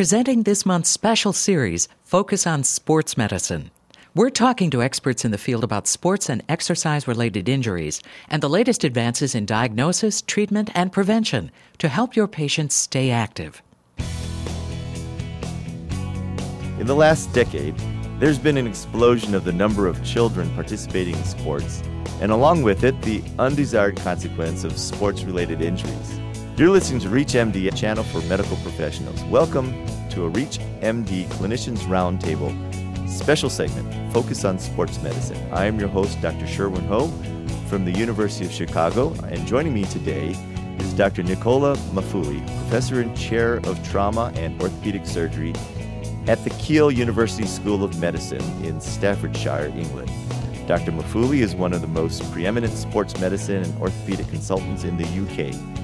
presenting this month's special series, Focus on Sports Medicine. We're talking to experts in the field about sports and exercise related injuries and the latest advances in diagnosis, treatment, and prevention to help your patients stay active. In the last decade, there's been an explosion of the number of children participating in sports, and along with it, the undesired consequence of sports related injuries. You're listening to ReachMD, a channel for medical professionals. Welcome to a ReachMD Clinicians Roundtable special segment focused on sports medicine. I am your host, Dr. Sherwin Ho from the University of Chicago, and joining me today is Dr. Nicola Maffulli, professor and chair of trauma and orthopedic surgery at the Keele University School of Medicine in Staffordshire, England. Dr. Maffulli is one of the most preeminent sports medicine and orthopedic consultants in the UK.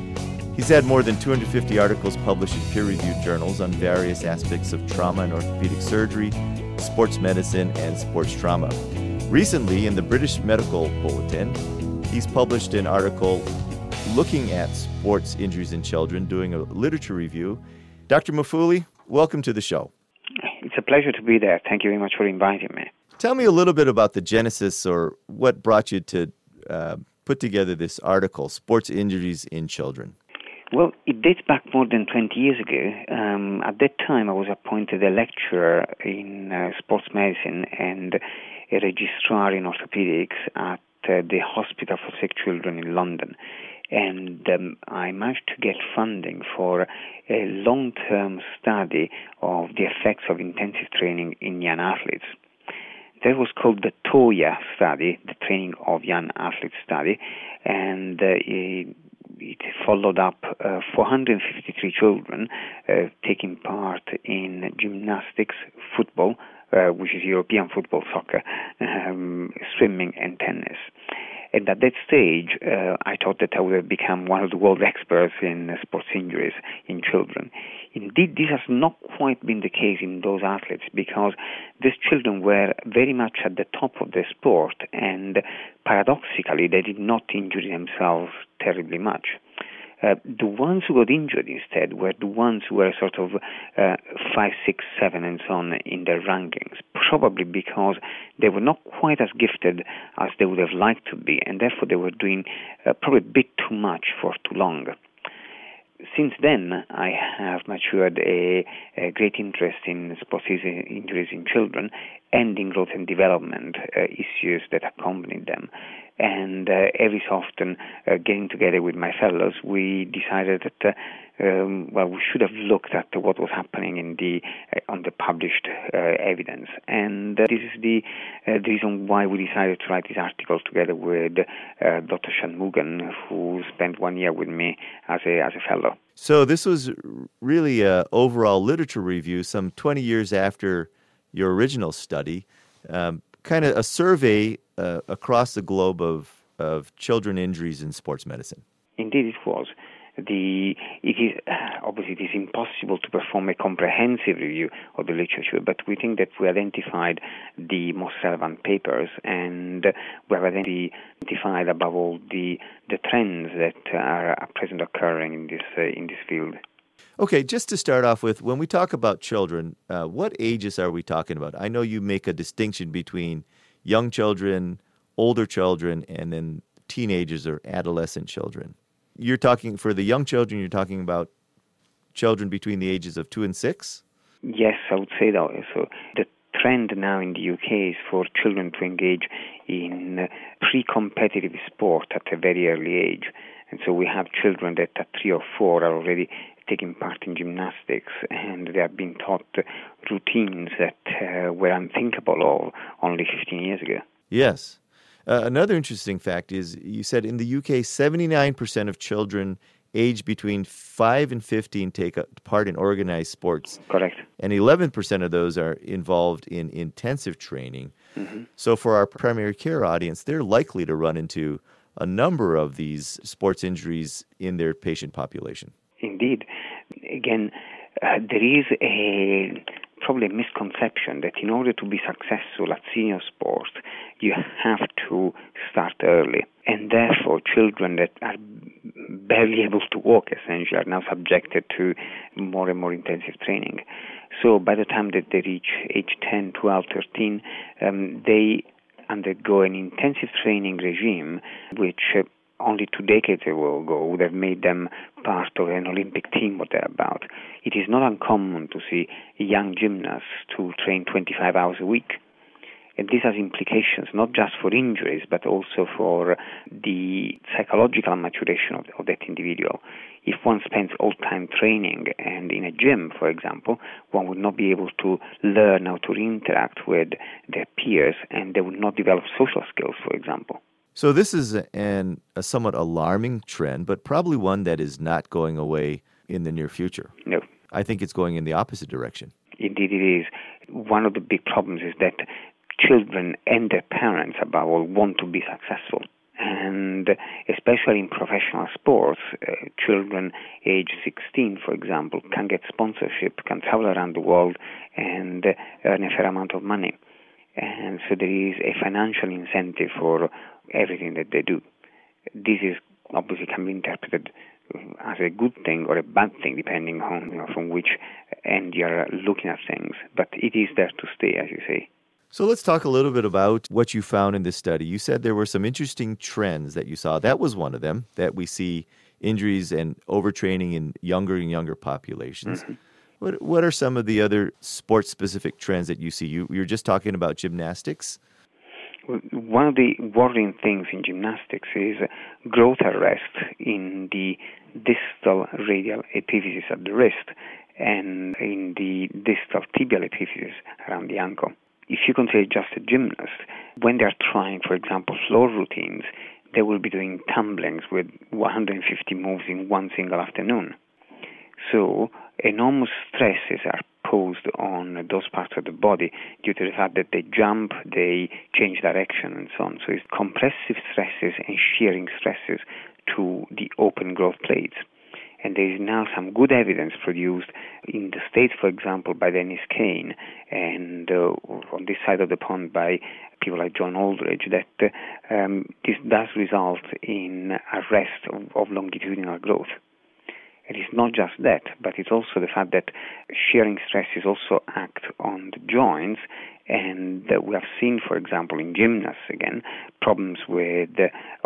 He's had more than 250 articles published in peer reviewed journals on various aspects of trauma and orthopedic surgery, sports medicine, and sports trauma. Recently, in the British Medical Bulletin, he's published an article looking at sports injuries in children, doing a literature review. Dr. Maffulli, welcome to the show. It's a pleasure to be there. Thank you very much for inviting me. Tell me a little bit about the genesis or what brought you to uh, put together this article, Sports Injuries in Children. Well, it dates back more than 20 years ago. Um, at that time, I was appointed a lecturer in uh, sports medicine and a registrar in orthopedics at uh, the Hospital for Sick Children in London. And um, I managed to get funding for a long term study of the effects of intensive training in young athletes. That was called the TOYA study, the Training of Young Athletes study, and uh, it followed up uh, 453 children uh, taking part in gymnastics, football, uh, which is European football, soccer, um, swimming, and tennis. And at that stage, uh, I thought that I would have become one of the world experts in sports injuries in children. Indeed, this has not quite been the case in those athletes because these children were very much at the top of their sport, and paradoxically, they did not injure themselves terribly much. Uh, the ones who got injured instead were the ones who were sort of uh, five, six, seven, and so on in their rankings, probably because they were not quite as gifted as they would have liked to be, and therefore they were doing uh, probably a bit too much for too long since then, I have matured a, a, great interest in sports injuries in children and in growth and development uh, issues that accompany them. And uh, every so often, uh, getting together with my fellows, we decided that uh, um, well, we should have looked at what was happening in the on the published evidence, and this is the, the reason why we decided to write this article together with Dr. Shanmugam, who spent one year with me as a as a fellow. So this was really a overall literature review, some 20 years after your original study, um, kind of a survey uh, across the globe of, of children injuries in sports medicine. Indeed, it was. The, it is obviously it is impossible to perform a comprehensive review of the literature, but we think that we identified the most relevant papers, and we have identified above all the the trends that are present occurring in this uh, in this field. Okay, just to start off with, when we talk about children, uh, what ages are we talking about? I know you make a distinction between young children, older children, and then teenagers or adolescent children. You're talking for the young children, you're talking about children between the ages of two and six? Yes, I would say that. So the trend now in the UK is for children to engage in uh, pre competitive sport at a very early age. And so we have children that at three or four are already taking part in gymnastics, and they have been taught routines that uh, were unthinkable of only 15 years ago. Yes. Uh, another interesting fact is you said in the UK, 79% of children aged between 5 and 15 take part in organized sports. Correct. And 11% of those are involved in intensive training. Mm-hmm. So for our primary care audience, they're likely to run into a number of these sports injuries in their patient population. Indeed. Again, uh, there is a probably a misconception that in order to be successful at senior sport, you have to start early. And therefore, children that are barely able to walk essentially are now subjected to more and more intensive training. So by the time that they reach age 10, 12, 13, um, they undergo an intensive training regime which uh, only two decades ago would have made them part of an Olympic team what they're about. It is not uncommon to see young gymnasts to train 25 hours a week. And this has implications not just for injuries, but also for the psychological maturation of, of that individual. If one spends all time training and in a gym, for example, one would not be able to learn how to interact with their peers and they would not develop social skills, for example. So this is an, a somewhat alarming trend, but probably one that is not going away in the near future. No. I think it's going in the opposite direction. Indeed, it is. One of the big problems is that children and their parents, above all, want to be successful. And especially in professional sports, uh, children age 16, for example, can get sponsorship, can travel around the world, and earn a fair amount of money. And so there is a financial incentive for everything that they do. This is obviously can be interpreted as a good thing or a bad thing, depending on you know, from which end you're looking at things. But it is there to stay, as you say. So let's talk a little bit about what you found in this study. You said there were some interesting trends that you saw. That was one of them, that we see injuries and overtraining in younger and younger populations. Mm-hmm. What, what are some of the other sports specific trends that you see? You, you're just talking about gymnastics. One of the worrying things in gymnastics is growth arrest in the distal radial epiphysis at the wrist and in the distal tibial epiphysis around the ankle. If you consider just a gymnast, when they're trying, for example, floor routines, they will be doing tumblings with 150 moves in one single afternoon. So enormous stresses are posed on those parts of the body due to the fact that they jump, they change direction, and so on. So it's compressive stresses and shearing stresses to the open growth plates. And there is now some good evidence produced in the States, for example, by Dennis Caine, and uh, on this side of the pond by people like John Aldridge, that um, this does result in arrest of, of longitudinal growth. It is not just that, but it's also the fact that shearing stresses also act on the joints, and we have seen, for example, in gymnasts again, problems with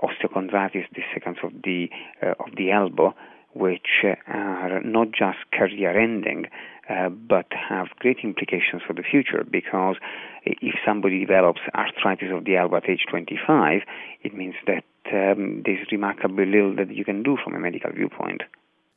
osteochondritis dissecans of the uh, of the elbow, which are not just career-ending, uh, but have great implications for the future. Because if somebody develops arthritis of the elbow at age 25, it means that um, there's remarkably little that you can do from a medical viewpoint.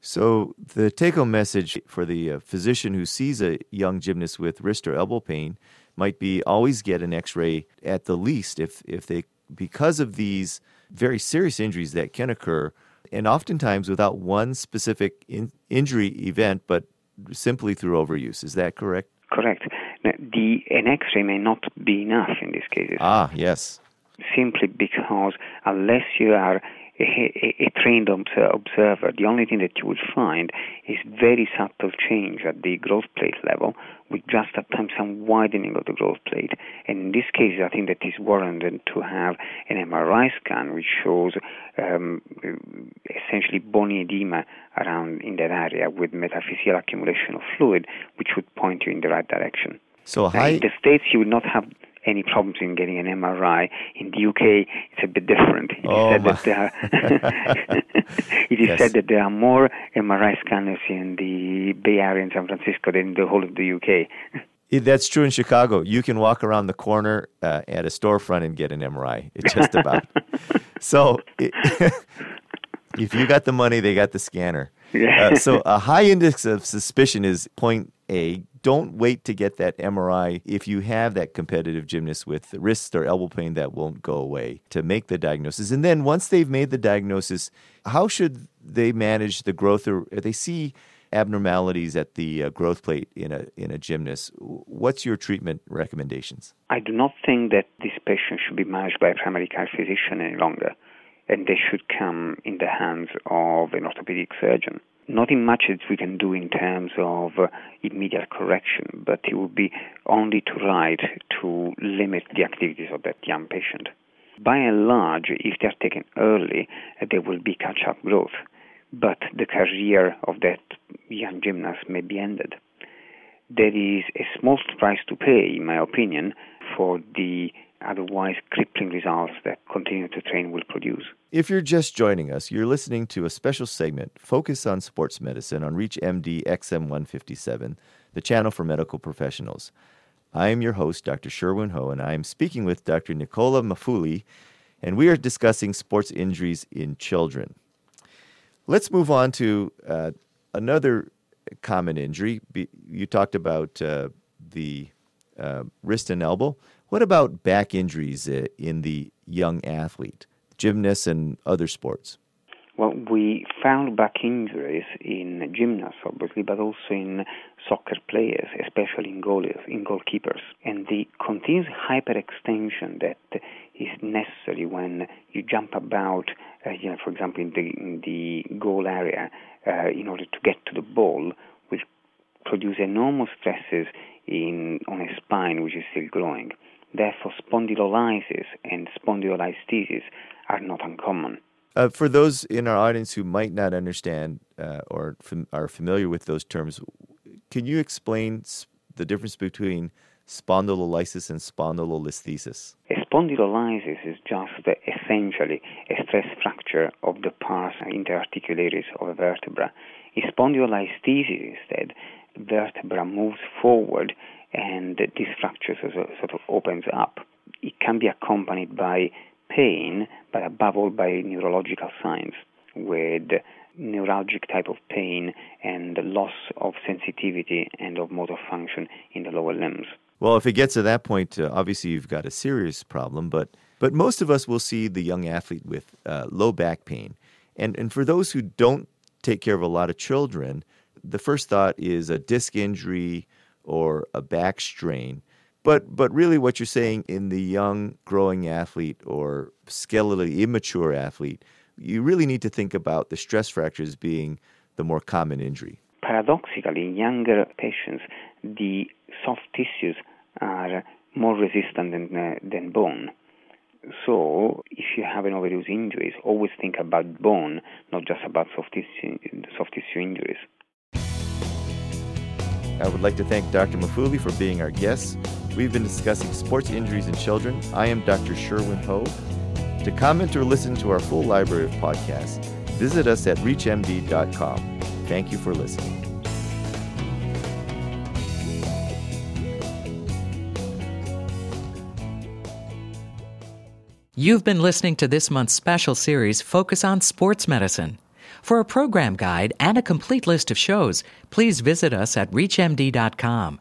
So, the take home message for the uh, physician who sees a young gymnast with wrist or elbow pain might be always get an x ray at the least if, if they, because of these very serious injuries that can occur, and oftentimes without one specific in, injury event, but simply through overuse. Is that correct? Correct. Now, the, an x ray may not be enough in these cases. Ah, yes. Simply because unless you are a, a, trained observer, the only thing that you would find is very subtle change at the growth plate level, with just at times some widening of the growth plate. And in this case, I think that is warranted to have an MRI scan which shows um, essentially bony edema around in that area with metaphyseal accumulation of fluid, which would point you in the right direction. So high... in the States, you would not have any problems in getting an MRI. In the UK, it's a bit different. It oh, is, said that, there are it is yes. said that there are more MRI scanners in the Bay Area in San Francisco than in the whole of the UK. That's true in Chicago. You can walk around the corner uh, at a storefront and get an MRI. It's just about. so, it, if you got the money, they got the scanner. Yeah. Uh, so, a high index of suspicion is point A don't wait to get that MRI if you have that competitive gymnast with wrist or elbow pain that won't go away to make the diagnosis. And then once they've made the diagnosis, how should they manage the growth or they see abnormalities at the uh, growth plate in a in a gymnast. What's your treatment recommendations? I do not think that this patient should be managed by a primary care physician any longer, and they should come in the hands of an orthopedic surgeon Nothing much that we can do in terms of uh, immediate correction, but it would be only to right to limit the activities of that young patient. By and large, if they are taken early, there will be catch up growth, but the career of that young gymnast may be ended. There is a small price to pay, in my opinion, for the otherwise crippling results that continue to train will produce. If you're just joining us, you're listening to a special segment, Focus on Sports Medicine, on ReachMD XM157, the channel for medical professionals. I am your host, Dr. Sherwin Ho, and I am speaking with Dr. Nicola Maffulli, and we are discussing sports injuries in children. Let's move on to uh, another common injury. You talked about uh, the uh, wrist and elbow. What about back injuries uh, in the young athlete, gymnasts, and other sports? Well, we found back injuries in gymnasts, obviously, but also in soccer players, especially in goalies, in goalkeepers. And the continuous hyperextension that is necessary when you jump about, uh, you know, for example, in the, in the goal area, uh, in order to get to the ball, will produce enormous stresses in on a spine which is still growing. Therefore, spondylolysis and spondylolisthesis are not uncommon. Uh, for those in our audience who might not understand uh, or fam- are familiar with those terms, can you explain the difference between spondylolysis and spondylolisthesis? A spondylolysis is just essentially a stress fracture of the pars interarticularis of a vertebra. In spondylolisthesis, instead, vertebra moves forward and this fracture sort of opens up. It can be accompanied by pain, but above all by neurological signs with neuralgic type of pain and loss of sensitivity and of motor function in the lower limbs. Well, if it gets to that point, uh, obviously you've got a serious problem, but but most of us will see the young athlete with uh, low back pain. And and for those who don't take care of a lot of children, the first thought is a disc injury or a back strain. But but really what you're saying in the young growing athlete or skeletally immature athlete, you really need to think about the stress fractures being the more common injury. Paradoxically, in younger patients, the soft tissues are more resistant than, uh, than bone. So, if you have an overuse injuries, always think about bone, not just about soft tissue, soft tissue injuries. I would like to thank Dr. Maffulli for being our guest. We've been discussing sports injuries in children. I am Dr. Sherwin Ho. To comment or listen to our full library of podcasts, visit us at reachmd.com. Thank you for listening. You've been listening to this month's special series, Focus on Sports Medicine. For a program guide and a complete list of shows, please visit us at ReachMD.com.